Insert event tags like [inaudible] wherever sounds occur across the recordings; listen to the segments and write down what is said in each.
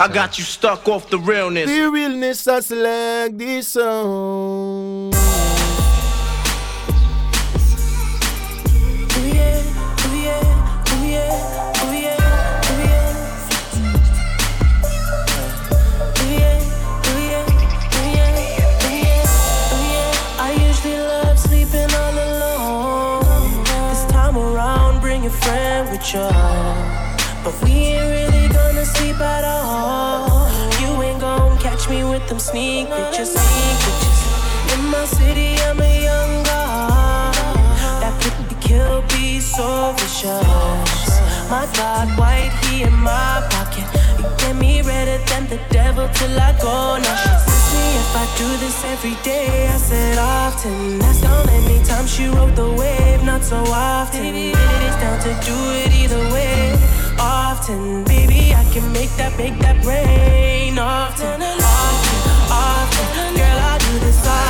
I got you stuck off the realness. The realness I select this song. I usually love sleeping on the. This time around, bring your friend with you. But we ain't really sneak pictures, sneak pictures. In my city, I'm a young god. That could be kill be so vicious. My God, white he in my pocket. You get me redder than the devil till I go. Now she asks me if I do this every day. I said often. That's the only time she rode the wave, not so often. It's down to do it either way often. Baby, I can make that, make that rain often. Girl, I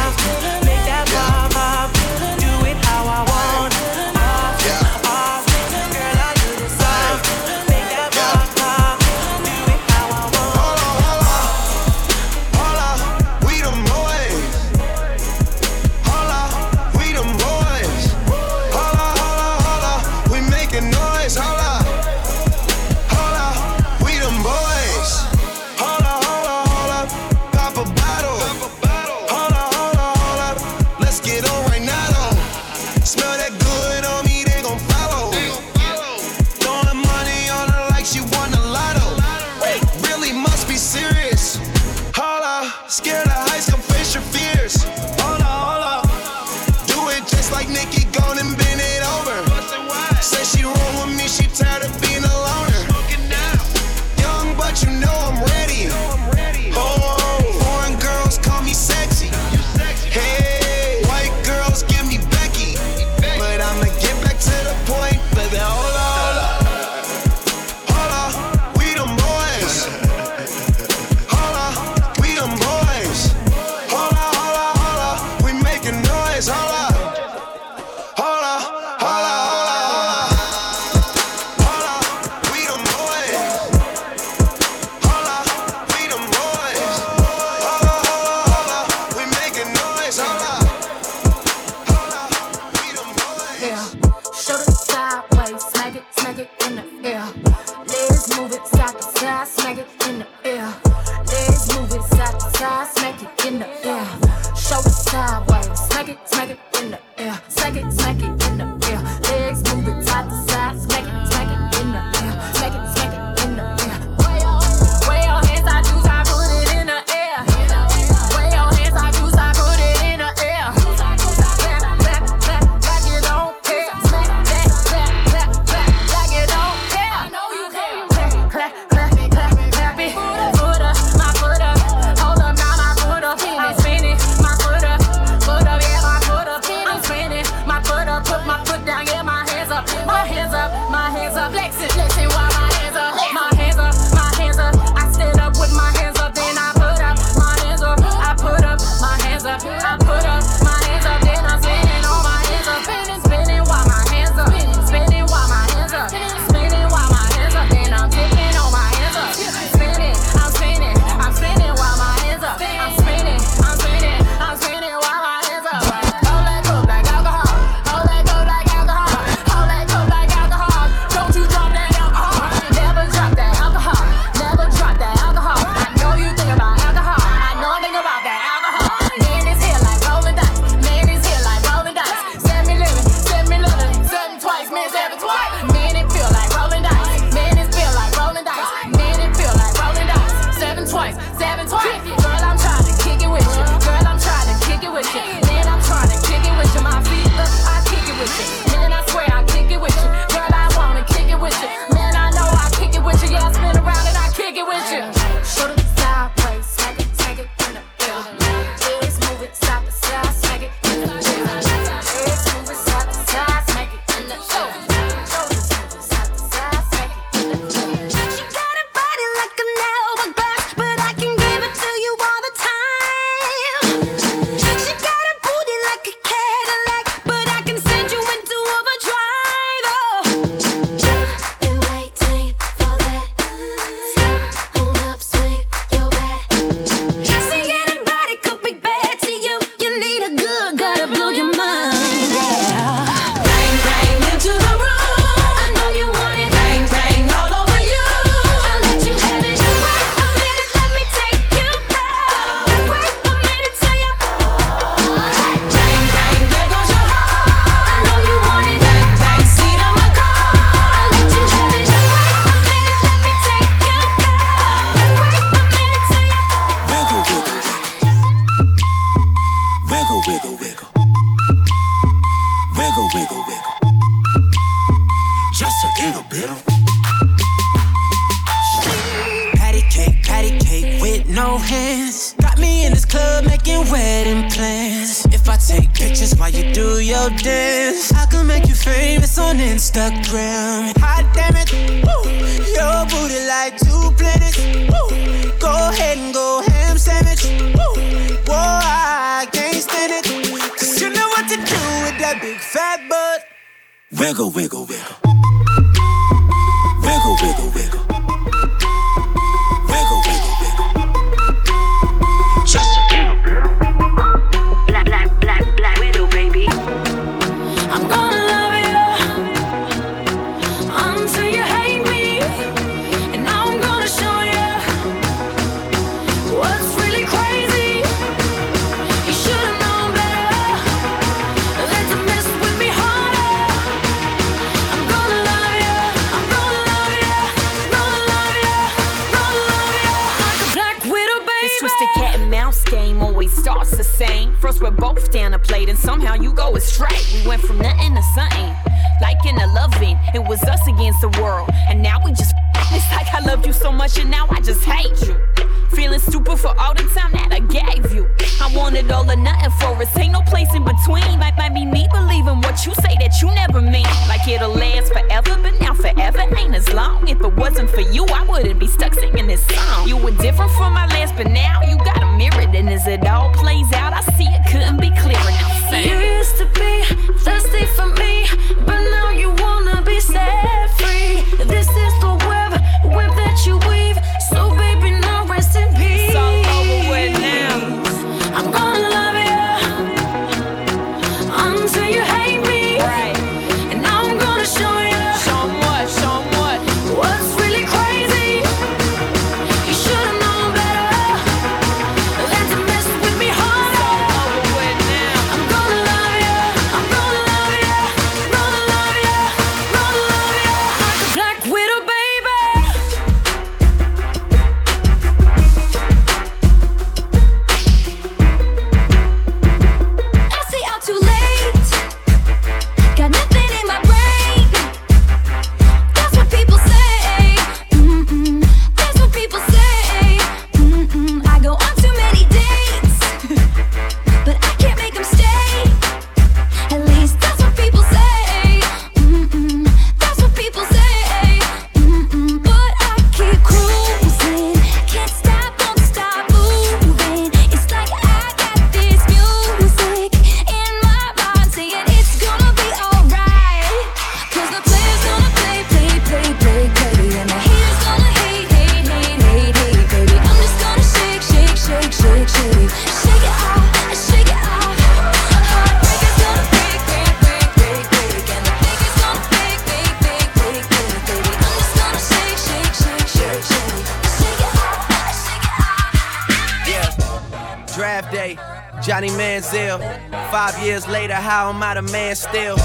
later, how am I the man still?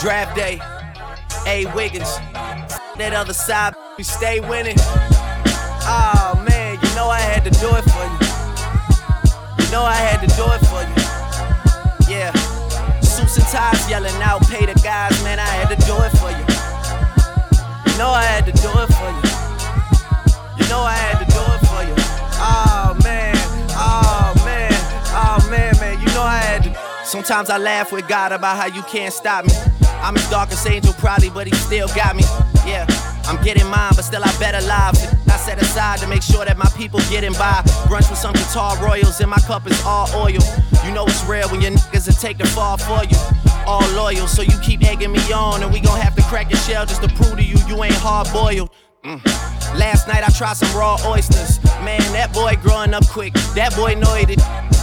Draft day, A. Wiggins. That other side, we stay winning. Oh man, you know I had to do it for you. You know I had to do it for you. Yeah. Suits and ties yelling out, pay the guys, man, I had to do it for you. You know I had to do it for you. You know I had to do it Sometimes I laugh with God about how you can't stop me. I'm his darkest angel, probably, but he still got me. Yeah, I'm getting mine, but still I better live. I set aside to make sure that my people getting by. Brunch with some guitar royals, and my cup is all oil. You know it's real when your niggas will take the fall for you. All loyal, so you keep egging me on, and we gon' have to crack your shell just to prove to you you ain't hard boiled. Mm. Last night I tried some raw oysters. Man, that boy growing up quick. That boy know it.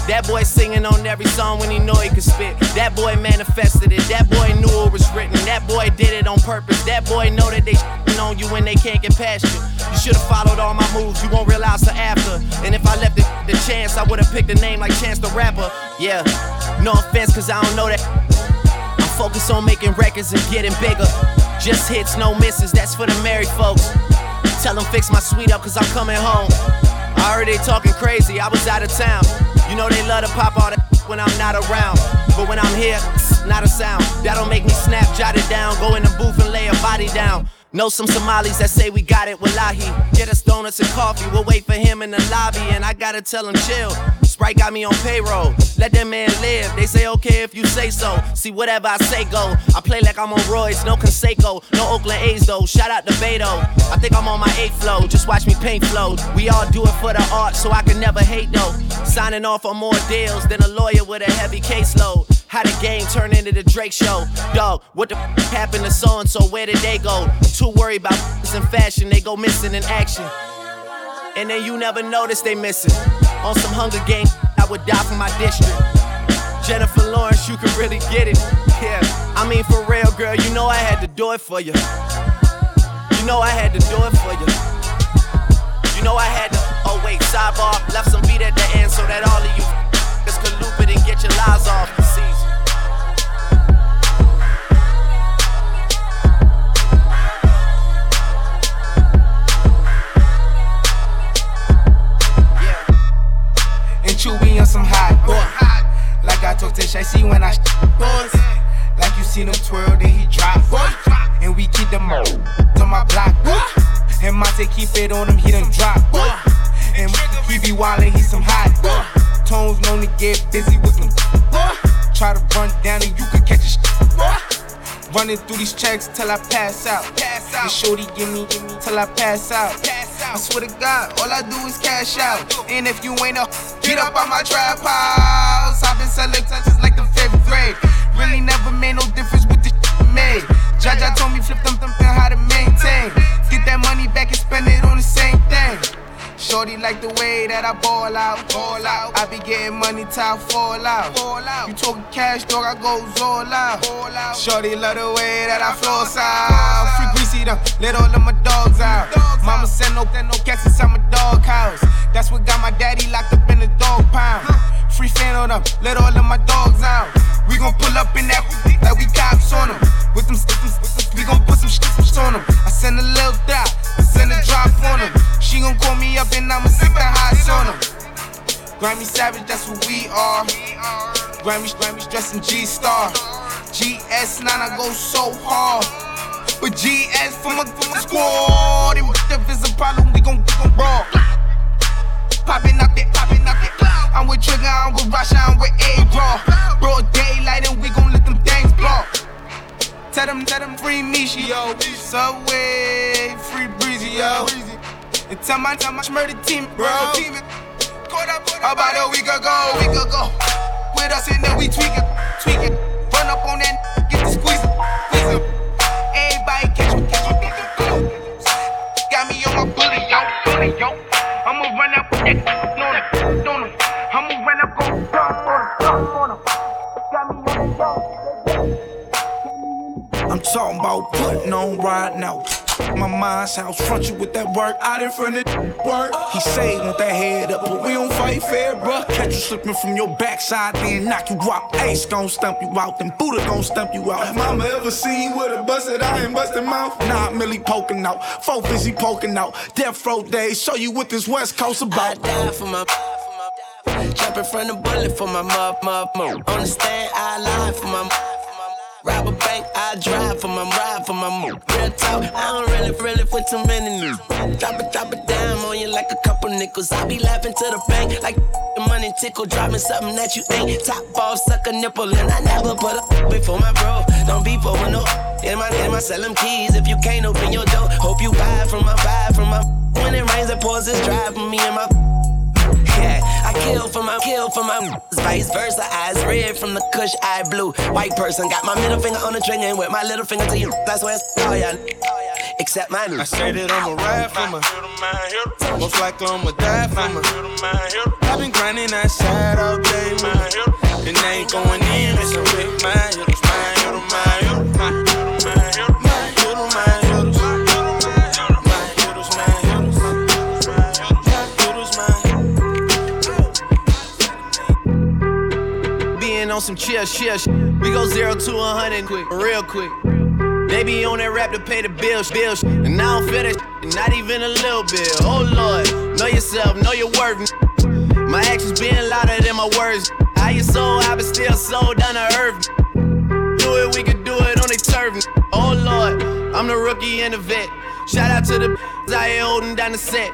That boy singing on every song when he know he could spit. That boy manifested it. That boy knew it was written. That boy did it on purpose. That boy know that they on you when they can't get past you. You should've followed all my moves. You won't realize the after. And if I left it the chance, I would've picked a name like Chance the Rapper. Yeah, no offense, cause I don't know that. I focus on making records and getting bigger. Just hits, no misses, that's for the married folks. Tell them fix my suite up, cause I'm coming home. I they talking crazy, I was out of town. You know they love to pop all that [laughs] when I'm not around. But when I'm here, [laughs] not a sound. That'll make me snap, jot it down, go in the booth and lay a body down. Know some Somalis that say we got it, wallahi. Get us donuts and coffee, we'll wait for him in the lobby. And I gotta tell him chill. Sprite got me on payroll. Let that man live. They say okay if you say so. See whatever I say go. I play like I'm on Royce, no Canseco, no Oakland A's though. Shout out to Beto. I think I'm on my eighth flow. Just watch me paint flow. We all do it for the art, so I can never hate though. Signing off on more deals than a lawyer with a heavy caseload. How the game turned into the Drake show. Dog, what the f- happened to so and so? Where did they go? Too worried about f- in fashion, they go missing in action. And then you never notice they missing. On some Hunger Games, I would die for my district. Jennifer Lawrence, you can really get it. Yeah, I mean for real, girl, you know I had to do it for you. You know I had to do it for you. You know I had to. Oh wait, sidebar, left some beat at the end so that all of you f- could loop it and get your lies off. See, Some hot boy. Like I told to I see when I boys. Like you seen him twirl, then he drop. boy. And we keep them on my block. boy. And Monte keep it on him, he done drop. boy. And he be wildin', he some hot. boy. Tones known to get busy with them. boy. Try to run down and you could catch a sh- Running through these checks till I pass out. Pass out. shorty give me, give me till I pass out. pass I swear to God, all I do is cash out. And if you ain't up, get up on my trap house. I've been selling touches like the fifth grade. Really never made no difference with the made. Jaja told me flip them, them, them how to maintain. Get that money back and spend it on the same thing. Shorty like the way that I ball out, ball out. I be getting money till I fall out, fall out. You talking cash, dog? I go all out, all out. Shorty love the way that I flow out. Free greasy them, let all of my dogs out. Mama said no, no cats inside my dog house. That's what got my daddy locked up in the dog pound. Free fan on them, let all of my dogs out. We gon' pull up in that like we cops on them. With them stickers, we gon' put some shit on them. I send a little dot, I send a drop on them. She gon' call me up and I'ma stick the highs on them. Grammy Savage, that's what we are. Grammy, Grammy dressing G Star. GS9, I go so hard. But GS for my, for my squad. And if it's a problem, we gon' we gon'. Popping out there, popping out there. I'm with Trigger, I'm with Rasha, I'm with A-Raw. Broad daylight and we gon' let them things blow. Tell them, tell them free Mishi, yo. Subway, free Breezy, yo. And tell my, tell my murder team, bro. How about a week ago, week ago. With us and then we tweak it, tweak it. Run up on that, get the squeeze, squeeze it. Everybody catch me, catch me, catch me. Got me on my bully, yo, bully, yo. I'm talking about putting on right now. My mind's house front you with that work out in front of work. He say he want that head up, but we don't fight fair, bruh. Catch you slipping from your backside, then knock you out. Ace gon' stump you out, then Buddha gon' stump you out. Have mama ever seen you with a busted eye and busted mouth? Nah, Millie poking out, four busy poking out. Death row days, show you what this West Coast about. I about. die for my. Jumping from the bullet for my mug, mug, mug. On the stand, I lie for my. Rob a bank, I drive for my ride for my move. Real talk, I don't really, really put too many news. Drop it, drop it down on you like a couple nickels. I be laughing to the bank like the money tickle. Dropping something that you ain't. Top off, suck a nipple, and I never put a before my bro. Don't be for no. In my, in my, sell them keys if you can't open your door. Hope you buy from my vibe from my. When it rains, it pours, it's dry for me and my. I kill for my kill for my [laughs] vice versa. Eyes red from the kush, eye blue. White person got my middle finger on the trigger and with my little finger to you. That's where it's [laughs] all ya. Except mine. I say that I'ma ride for my. Most likely I'ma die for my. I've been grinding outside all day. And they ain't going in, messing with my hitters, on some chill, chill. We go zero to a hundred quick, real quick. They be on that rap to pay the bills, bills. And I don't feel that not even a little bit. Oh Lord, know yourself, know your worth. My actions being louder than my words. How you so high been still sold down to earth. Do it, we could do it on the turf. Oh Lord, I'm the rookie and the vet. Shout out to the I holding down the set.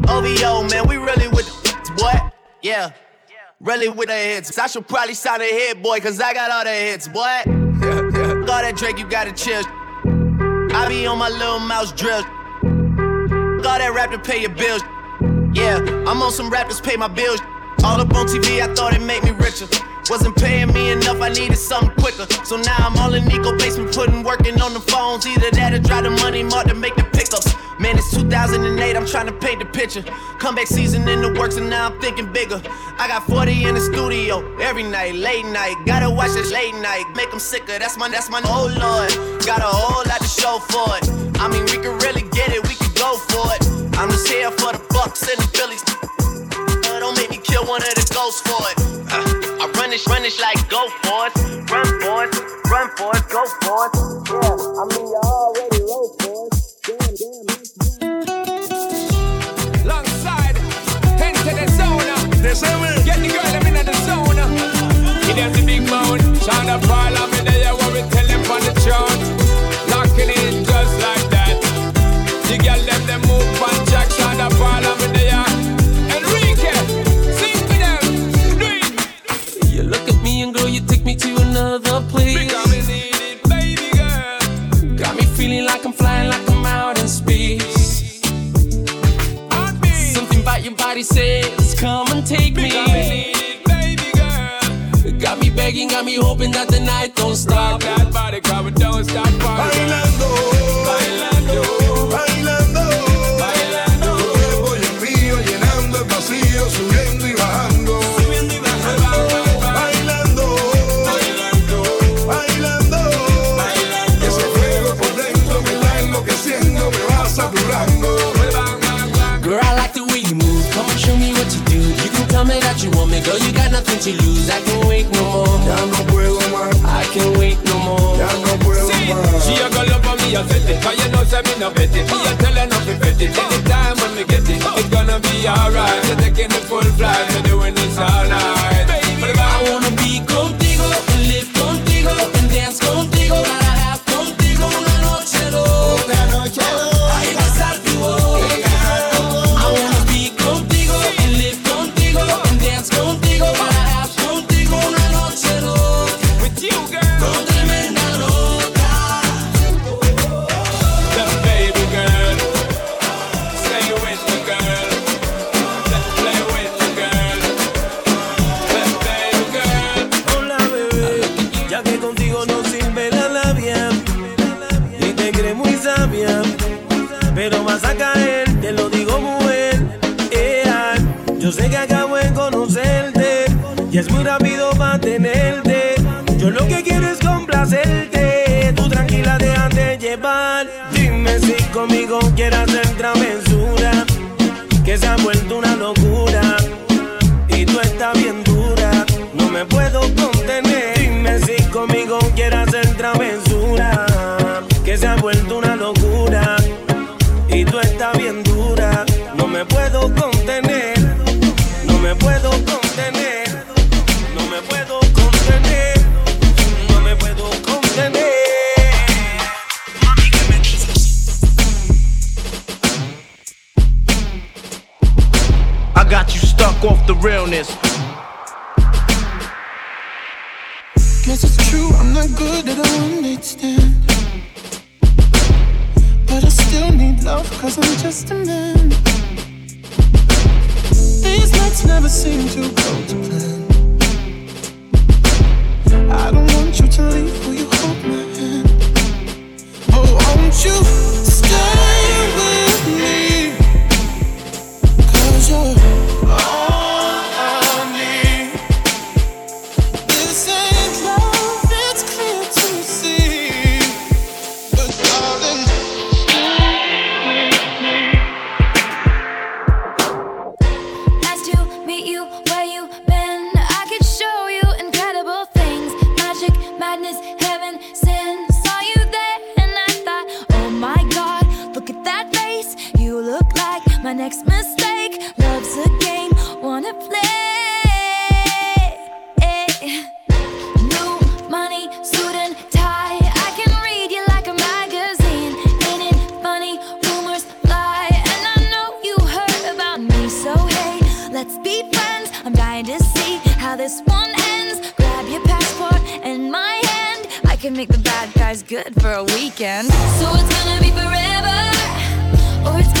OVO, man, we really with the boy. Yeah, really with the hits. I should probably sign a hit, boy, cause I got all the hits, boy. Yeah, yeah. All that Drake, you gotta chill. I be on my little mouse drill. All that rap to pay your bills. Yeah, I'm on some rappers pay my bills. All up on TV, I thought it made me richer. Wasn't paying me enough, I needed something quicker. So now I'm all in Nico basement, putting working on the phones. Either that or drive the money mark to make the pickups. Man, it's 2008, I'm trying to paint the picture. Comeback season in the works, and now I'm thinking bigger. I got 40 in the studio every night, late night. Gotta watch this late night, make them sicker. That's my, that's my, oh lord. Got a whole lot to show for it. I mean, we can really get it, we can go for it. I'm just here for the Bucks and the Phillies. Don't make me kill one of the ghosts for it. Uh, I run this, run this like go for it. Run for it, run for it, go for it. Yeah, I mean, you Get the girl, I'm in the zone. He does the big mound. Shine the got me hoping that the night don't Rock stop. that body, come and don't stop. Bailando, Bailando. bailando. Bailando. Tu cuerpo y el mío llenando el vacío, subiendo y bajando. Bailando, bailando. Ese fuego por dentro me está enloqueciendo, me va saturando. Girl, I like the way you move. Come and show me what you do. You can tell me that you want me, girl. You got nothing to lose. I can I it Cause you know say me no bet it Me a tell her not to bet it Anytime when me get it. It's gonna be alright. You're taking the full flight. You're doing crees muy sabia, pero vas a caer, te lo digo mujer. Ea, yo sé que acabo de conocerte y es muy rápido para tenerte. Yo lo que quiero es complacerte, tú tranquila déjate llevar. Dime si conmigo quieres see how this one ends. Grab your passport and my hand. I can make the bad guys good for a weekend. So it's gonna be forever, or it's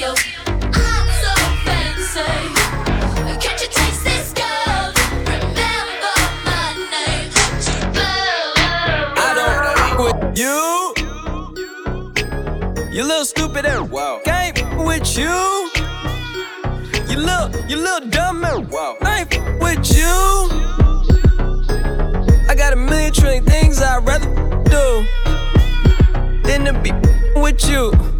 You taste this? I don't with you You little stupid and wow. Can't with you. You little, you little dumb and wow. I ain't with you. I got a million trillion things I'd rather do than to be with you.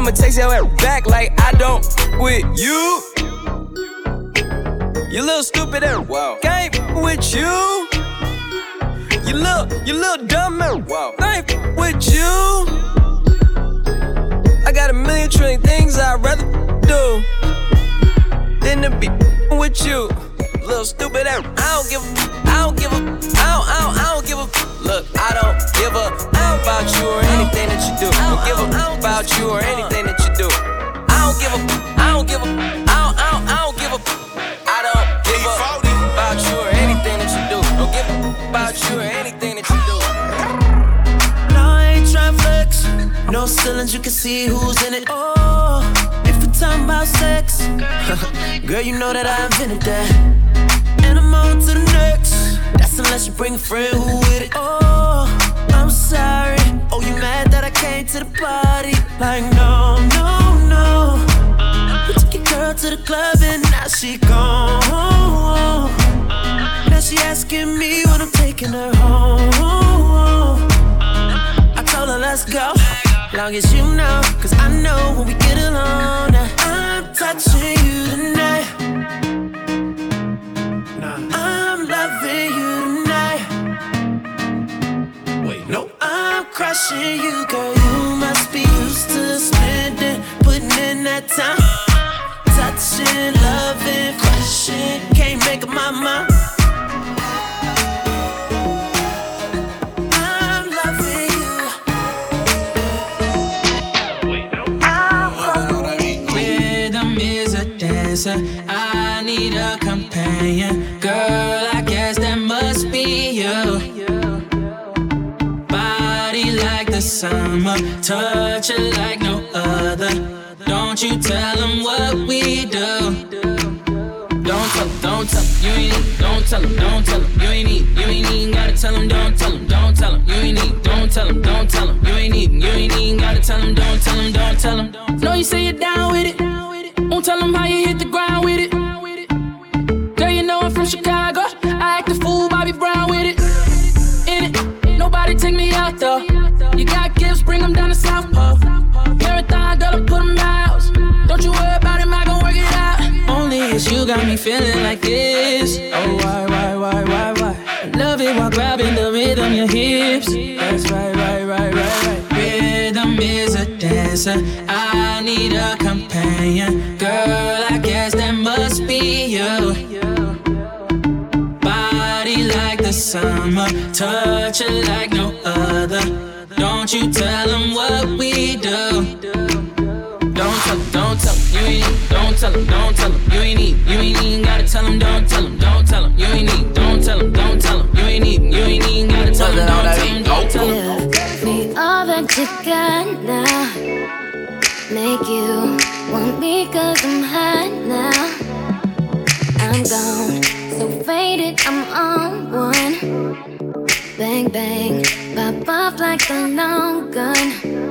I'ma text your ass back like I don't with you. You little stupid and wow. Can't with you. You little, you little dumb and wow. Ain't with you. I got a million trillion things I'd rather do than to be with you. Little stupid and I don't give a, I don't give a, I don't, I don't, I don't give a Look, I don't give a about you or anything that you do. Don't give a about you or anything that you do. I don't give a, I don't give a, I don't, I don't, I don't give a. I don't give a about you or anything that you do. Don't give a about you or anything that you do. No, I ain't trying flex. No ceilings, you can see who's in it. Oh, if we're talking about sex, [laughs] girl, you know that I invented that. And I'm on to the next. Unless you bring a friend who with it. Oh, I'm sorry. Oh, you mad that I came to the party? Like, no, no, no. You took your girl to the club and now she gone. Now she asking me when I'm taking her home. I told her let's go, long as you know, cause I know when we get alone. I'm touching you tonight. Crushing you, girl. You must be used to spending, putting in that time. Touching, loving, crushing, can't make up my mind. I need a companion. Summer, touch it like no other. Don't you tell them what we do. Don't tell them, don't tell them, you ain't need, don't tell them, don't tell them, you ain't need, you ain't even gotta tell them, don't tell them, don't tell them, you ain't need, don't tell them, don't tell them, you ain't need, you ain't even gotta tell them, don't tell them, don't tell them. Know you say you're down with it, won't tell them how you hit the feeling like this. Oh, why, why, why, why, why? Love it while grabbing the rhythm, your hips. That's right, right, right, right, right. Rhythm is a dancer. I need a companion. Girl, I guess that must be you. Body like the summer, touch it like no other. Don't you tell them what we do. Don't tell them, don't tell them, you ain't need, don't tell them, don't tell them, you ain't need, you ain't even gotta tell them, don't tell them, don't tell them, you ain't need, don't tell them, don't tell them, you ain't need, you ain't even gotta tell them, don't tell them, don't tell them. Me all that you got now Make you want me cause I'm hot now. I'm gone, so faded, I'm on one. Bang bang, pop off like a long gun. If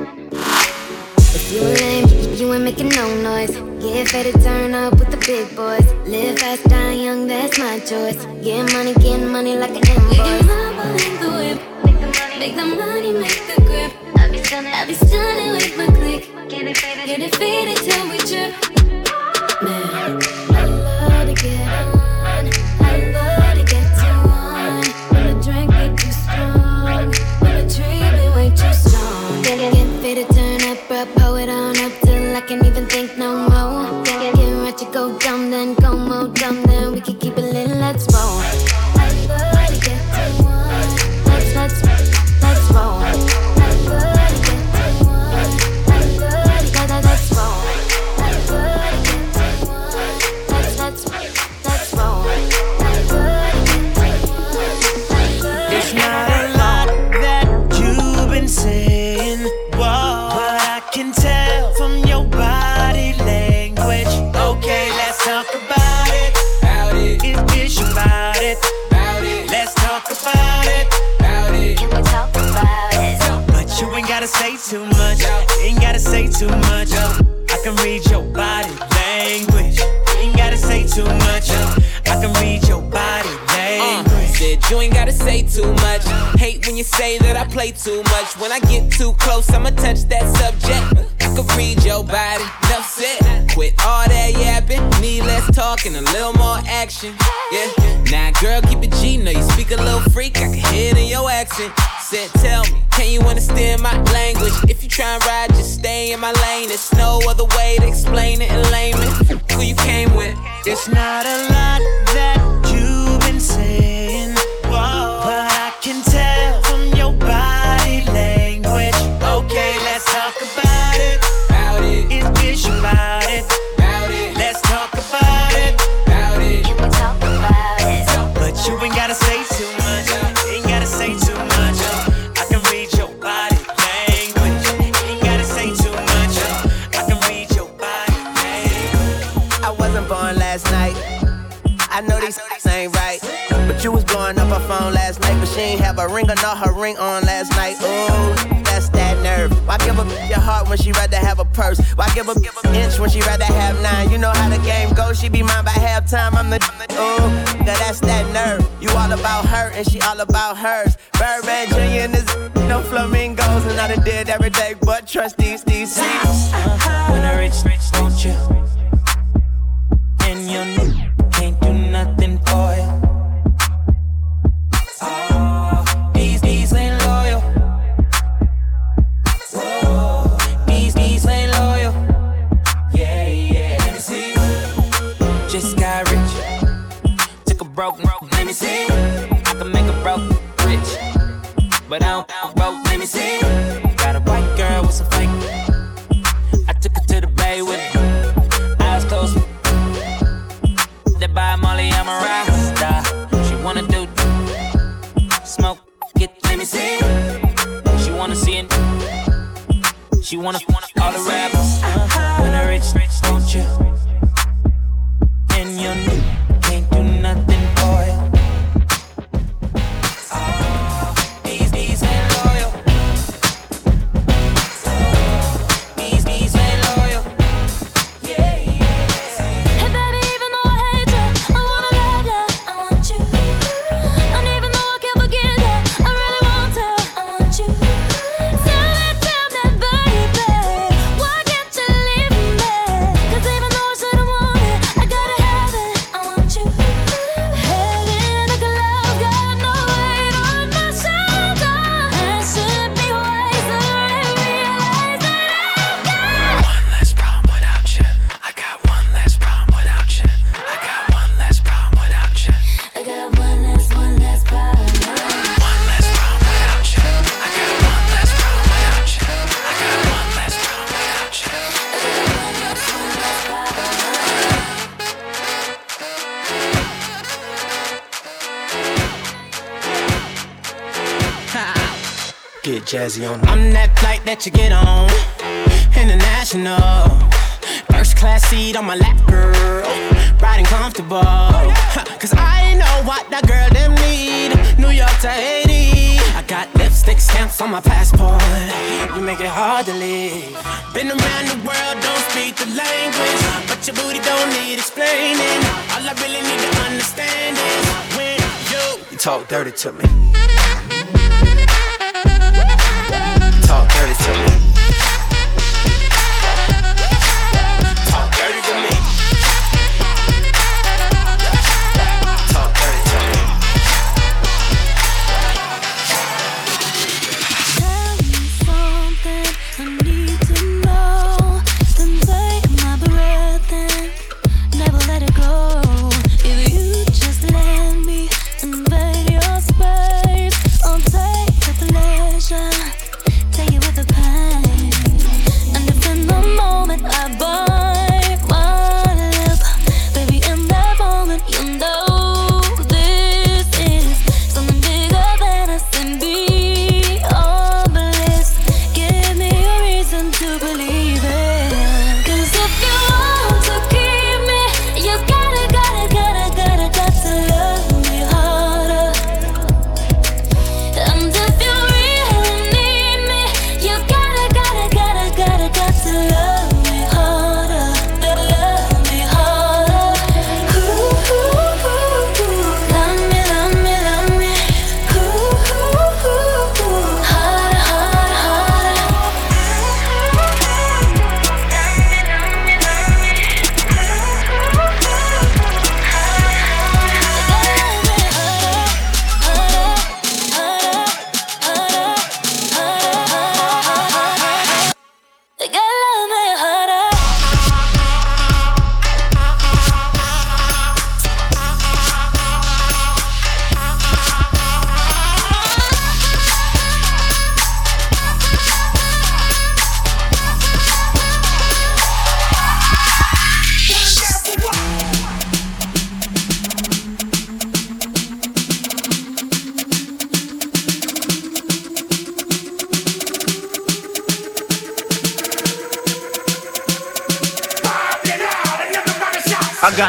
you ain't lame, you ain't making no noise Get faded, turn up with the big boys Live fast, die young, that's my choice Get money, get money like an invoice Making my in the whip Make the money, make the grip. I be stunning, I be stunning with my click. Get it faded, get it faded till we trip. Man, I love to get on. I love to get to one. When the drink get too strong, when the tree be way too strong. Get, get, get faded, I can't even think no more. Play too much. When I get too close, I'ma touch that subject. I can read your body, enough said. Quit all that yapping, need less talking, a little more action. Yeah, now girl, keep it G, know you speak a little freak, I can hear it in your accent. Said, tell me, can you understand my language? If you try and ride, just stay in my lane. There's no other way to explain it in layman. Who you came with? It's not a lot that you've been saying, whoa, but I She ain't have a ring or not her ring on last night. Ooh, that's that nerve. Why give a your heart when she rather have a purse? Why give a give an inch when she rather have nine? You know how the game goes. She be mine by halftime. I'm the ooh, girl, that's that nerve. You all about her and she all about hers. Birdman Jr. and his no flamingos and I done did everything but trust these these seats. When the rich, rich, don't you? And your just got rich. Took a broke, let me see. I can make a broke rich. But I don't, I don't broke, let me see. dirty to me.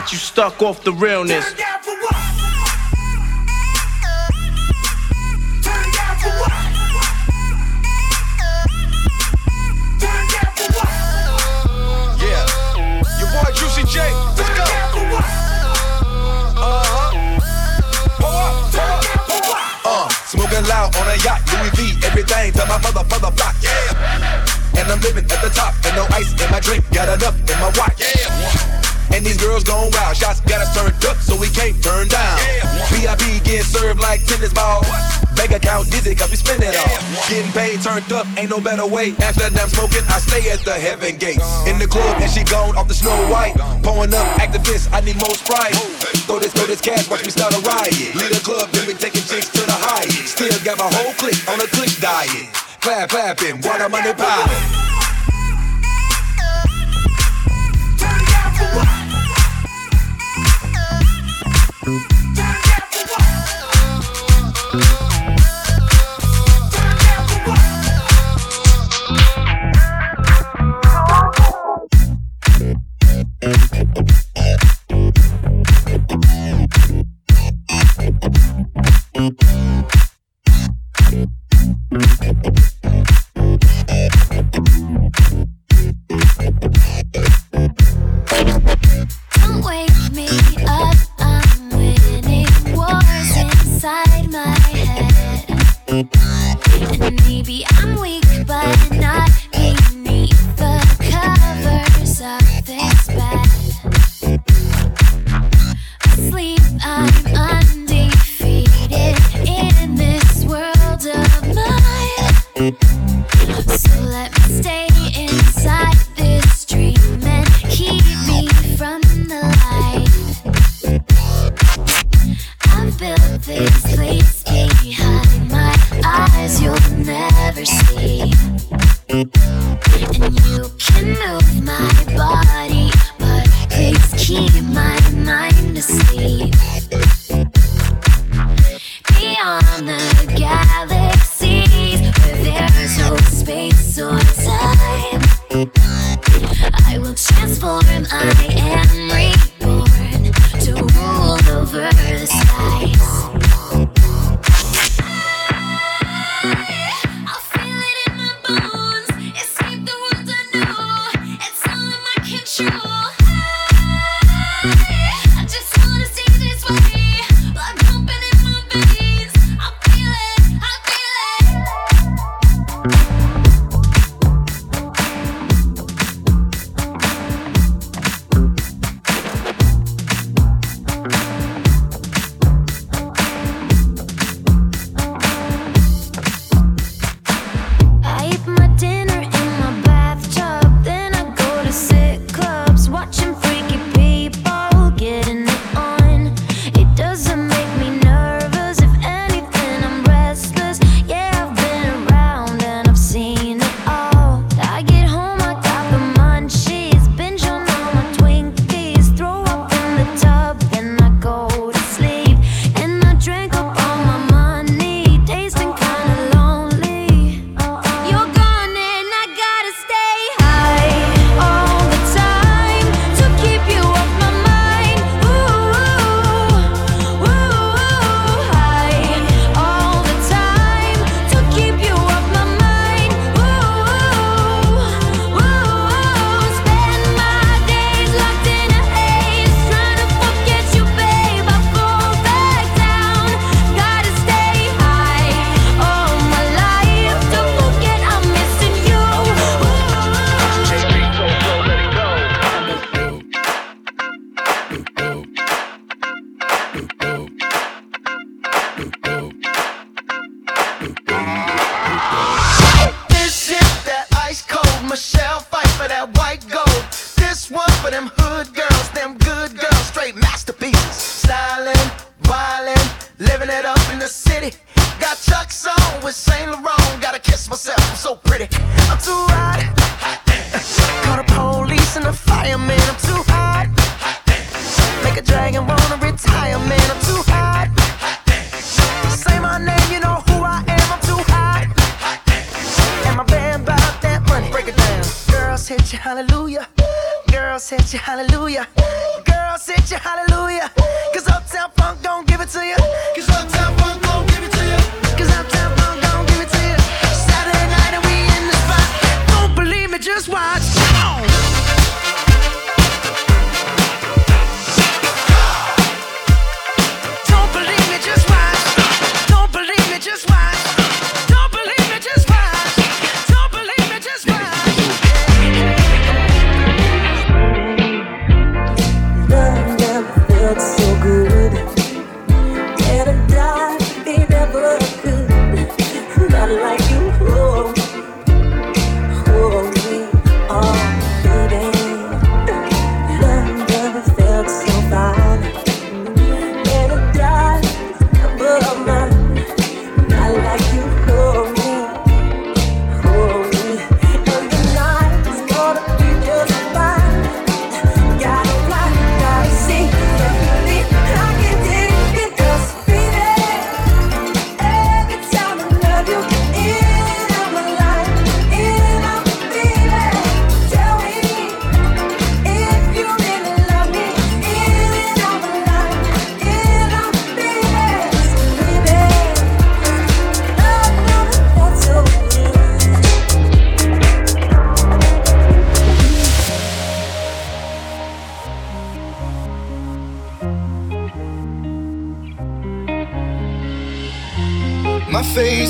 got you stuck off the realness. Yeah, boy Juicy J, let's. Uh-huh. Uh, loud on a yacht, Louis V, everything to my mother, mother block, yeah. And I'm living at the top, and no ice in my drink, got enough in my watch, yeah. And these girls gone wild. Shots got us turned up, so we can't turn down. Yeah. VIP getting served like tennis ball. What? Bank account dizzy, cause we spend it all. Getting paid, turned up, ain't no better way. After that, I'm smoking, I stay at the heaven gates. In the club, and she gone off the snow white. Pouring up, Actavis, I need more sprite. Throw this, throw this cash, watch me start a riot. Lead a club, then we taking chicks to the high. Still got my whole clique on a click diet. Clap, clapping, water money pie. Thank you. And you can move.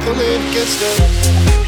pulling against get Wave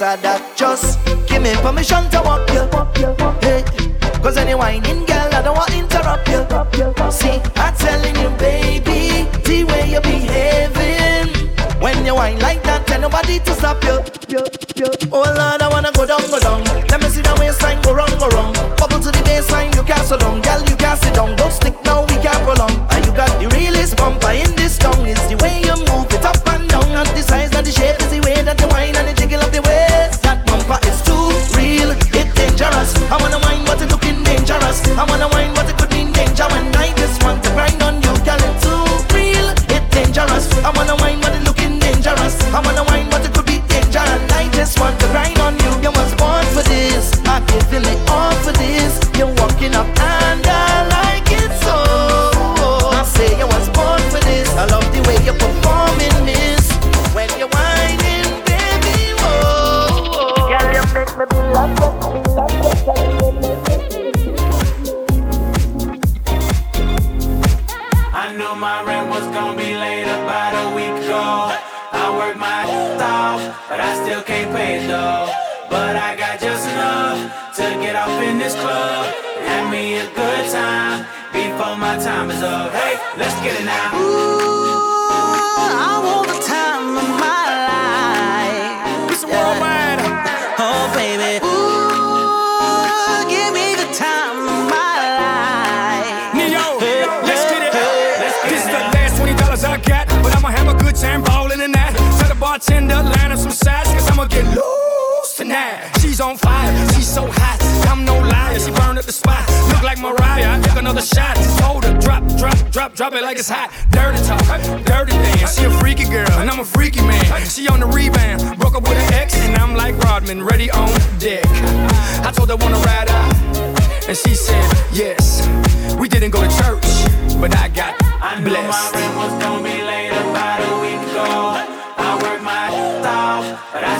lesser that just give me permission to walk you. Hey, cause any whining girl, I don't want to interrupt you. See, I'm telling you, baby, the way you're behaving. When you whine like that, tell nobody to stop you. Oh Lord, I wanna go down, go down. Let me see that waistline go wrong, go wrong. Bubble to the baseline, you can't so long. just enough to get off in this club. Have me a good time before my time is up. Hey, let's get it now. Ooh. a shot. Just hold her, drop, drop, drop, drop it like it's hot. Dirty talk, dirty dance. She a freaky girl, and I'm a freaky man. She on the rebound, broke up with an ex, and I'm like Rodman, ready on deck. I told her wanna ride out, and she said yes. We didn't go to church, but I got blessed. I know my rent was gonna be late about a week ago. I worked my ass off, but I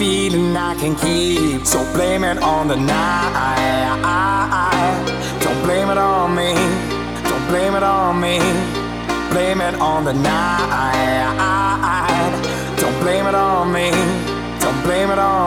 Feeling I can keep. So blame it on the night. Don't blame it on me. Don't blame it on me. Blame it on the night. Don't blame it on me. Don't blame it on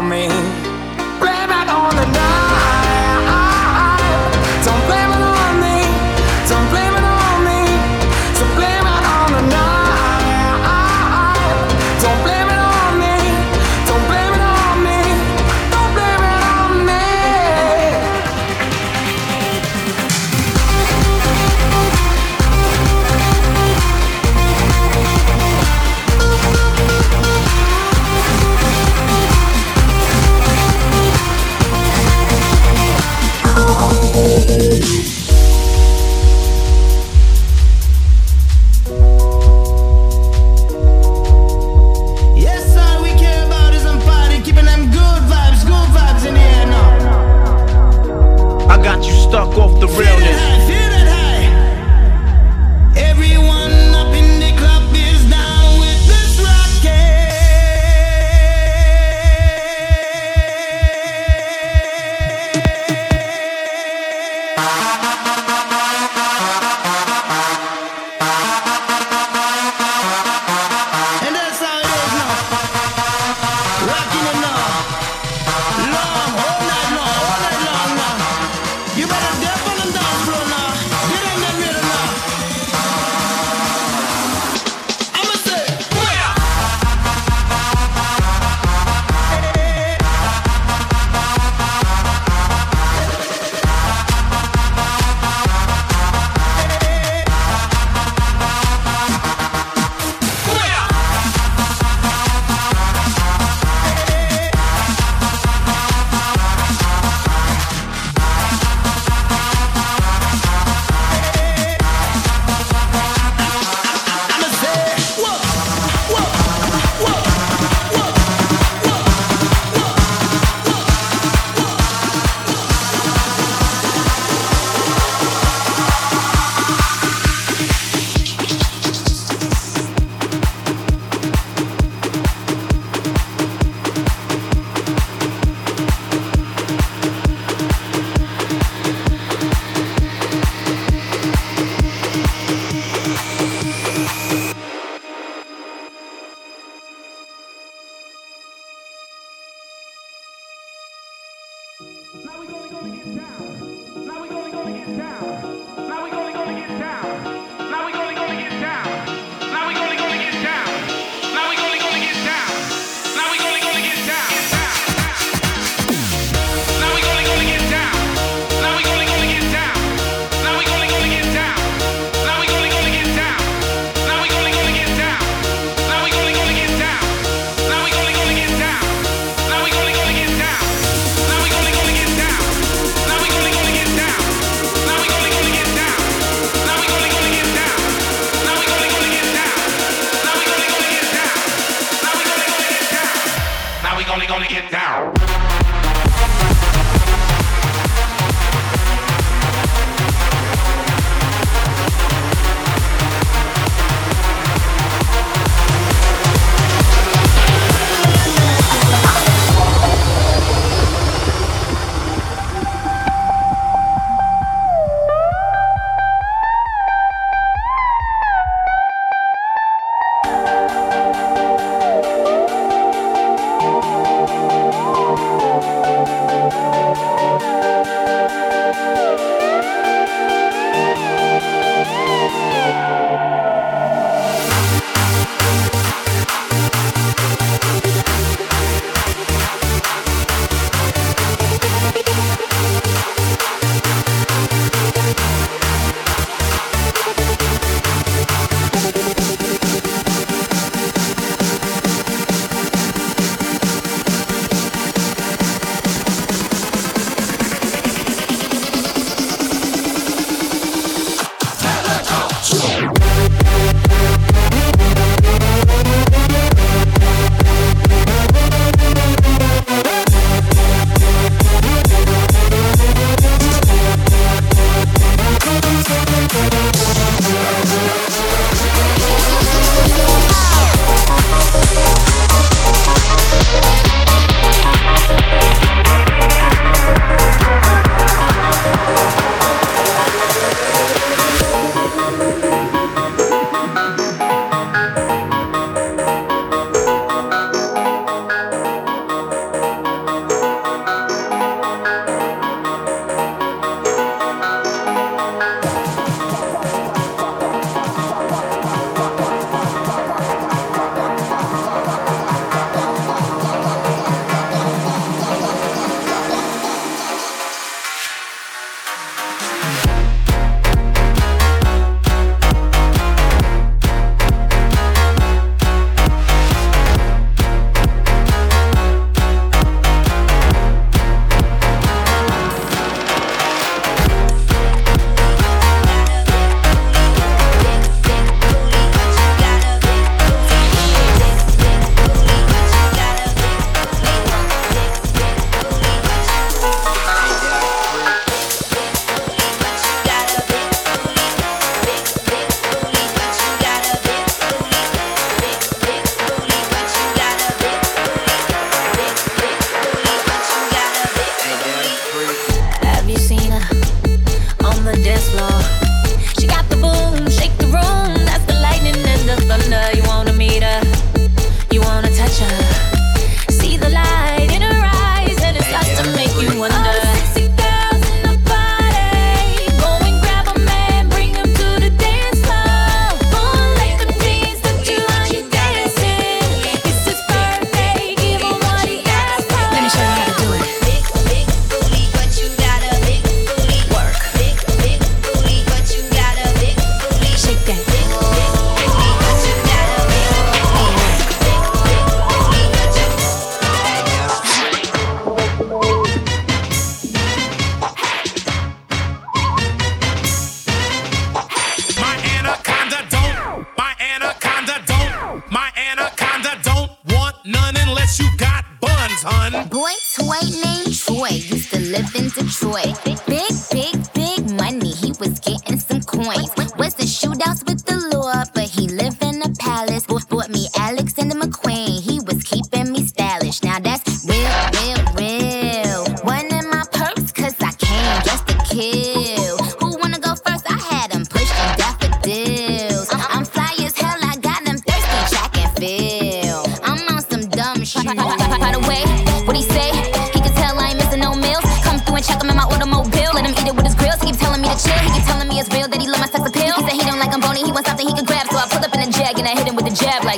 off the rails.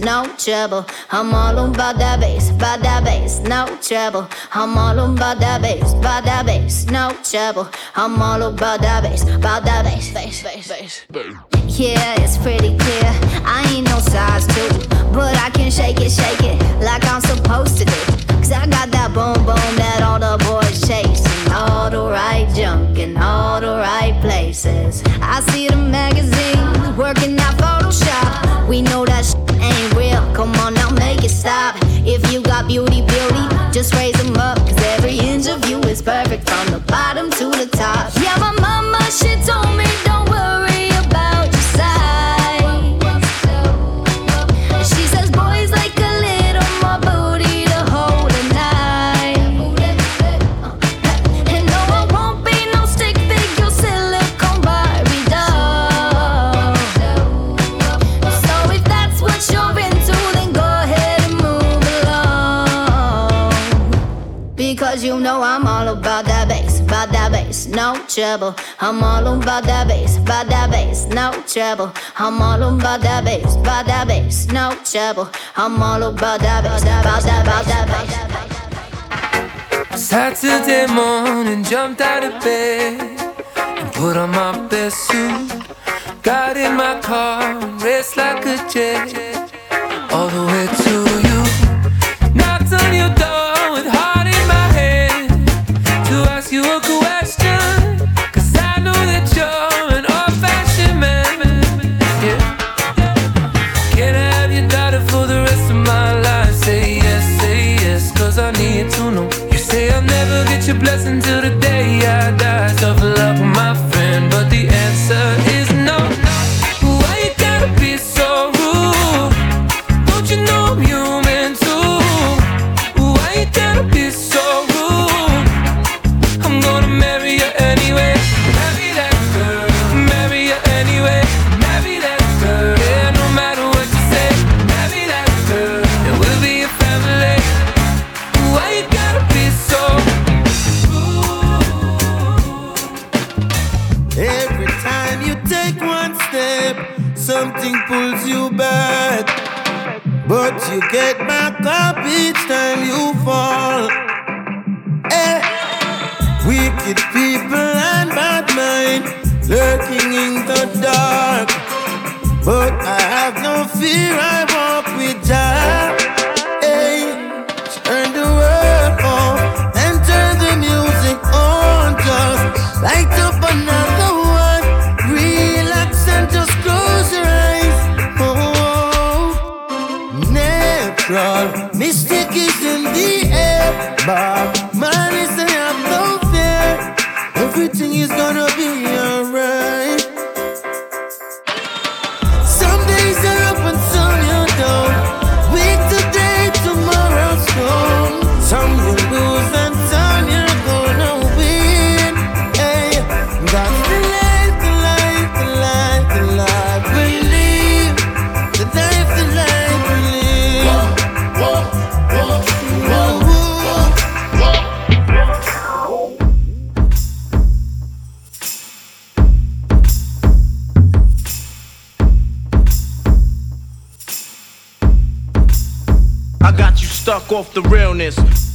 no trouble. I'm all about that bass, about that bass, no trouble. I'm all about that bass, about that bass, no trouble. I'm all about that bass, about that bass, bass, bass, bass. Yeah, it's pretty clear. I ain't no size two, but I can shake it, shake it like I'm supposed to do. Cause I got that boom boom that all the boys chase. And all the right junk in all the right places. I see the magazine working out for beauty, beauty. Just raise them up, cause every inch of you is perfect from the bottom to the top. Yeah, my mama, she told me. no trouble. I'm all on by that bass, by that bass, no trouble. I'm all on by that bass, by that bass, no trouble. I'm all on by that bass, by that, by that bass. Saturday morning, jumped out of bed and put on my best suit. Got in my car, raced like a jet, all the way to you. Knocked on your door with heart in my hand to ask you a question. I got you stuck off the realness.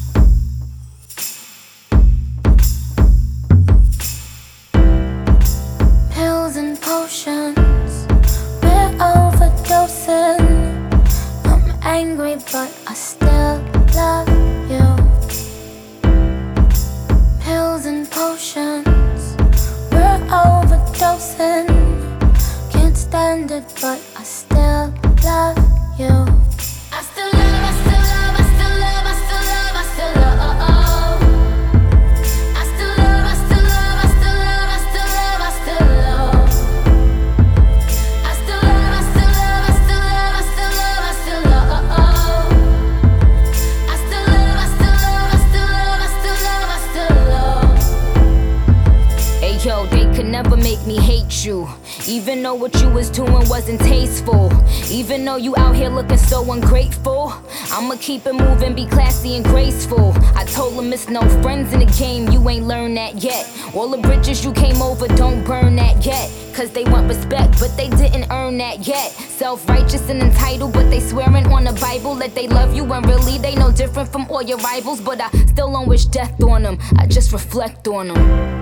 your rivals, but I still don't wish death on them. I just reflect on them.